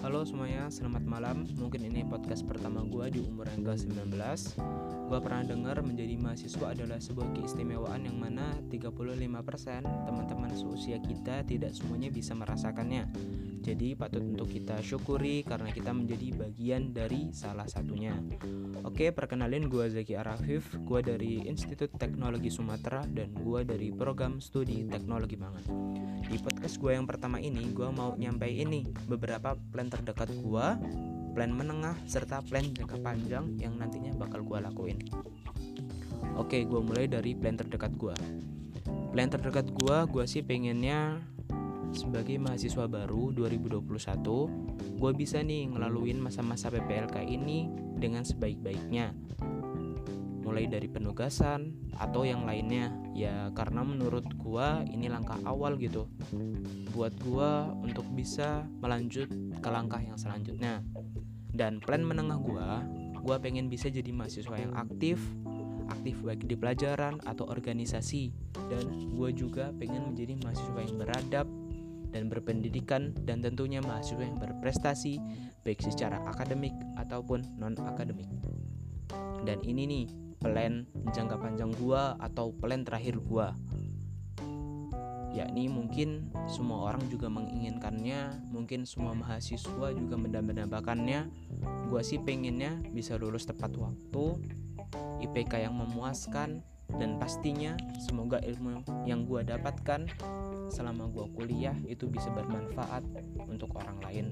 Halo semuanya, selamat malam. Mungkin ini podcast pertama gue di umur yang ke-19. Gue pernah dengar menjadi mahasiswa adalah sebuah keistimewaan yang mana 35% teman-teman seusia kita tidak semuanya bisa merasakannya. Jadi patut untuk kita syukuri karena kita menjadi bagian dari salah satunya Oke perkenalin gue Zaki Arafif Gue dari Institut Teknologi Sumatera dan gue dari program studi teknologi Mangan Di podcast gue yang pertama ini gue mau nyampe ini beberapa plan terdekat gue plan menengah, serta plan jangka panjang yang nantinya bakal gue lakuin. Oke, gue mulai dari plan terdekat gue. Plan terdekat gue, gue sih pengennya sebagai mahasiswa baru 2021, gue bisa nih ngelaluin masa-masa PPLK ini dengan sebaik-baiknya. Mulai dari penugasan atau yang lainnya, ya karena menurut gue ini langkah awal gitu buat gue untuk bisa melanjut ke langkah yang selanjutnya. Dan plan menengah gue gue pengen bisa jadi mahasiswa yang aktif aktif baik di pelajaran atau organisasi. Dan gue juga pengen menjadi mahasiswa yang beradab dan berpendidikan dan tentunya mahasiswa yang berprestasi baik secara akademik ataupun non akademik dan ini nih plan jangka panjang gue atau plan terakhir gue yakni mungkin semua orang juga menginginkannya mungkin semua mahasiswa juga mendambakannya gue sih pengennya bisa lulus tepat waktu IPK yang memuaskan dan pastinya semoga ilmu yang gue dapatkan selama gue kuliah itu bisa bermanfaat untuk orang lain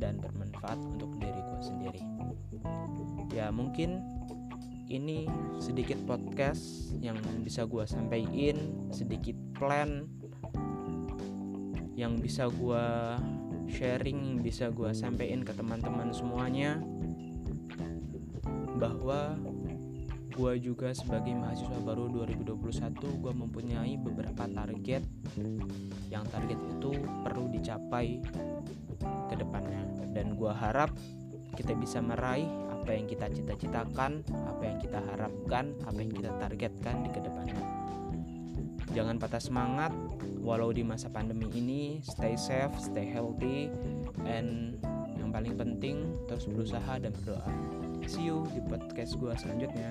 dan bermanfaat untuk diri gue sendiri. Ya mungkin ini sedikit podcast yang bisa gue sampaikan sedikit plan yang bisa gue sharing bisa gue sampein ke teman-teman semuanya bahwa gue juga sebagai mahasiswa baru 2021 gue mempunyai beberapa target. Yang target itu perlu dicapai ke depannya. Dan gue harap kita bisa meraih apa yang kita cita-citakan apa yang kita harapkan apa yang kita targetkan di ke depannya jangan patah semangat walau di masa pandemi ini stay safe stay healthy and yang paling penting terus berusaha dan berdoa see you di podcast gue selanjutnya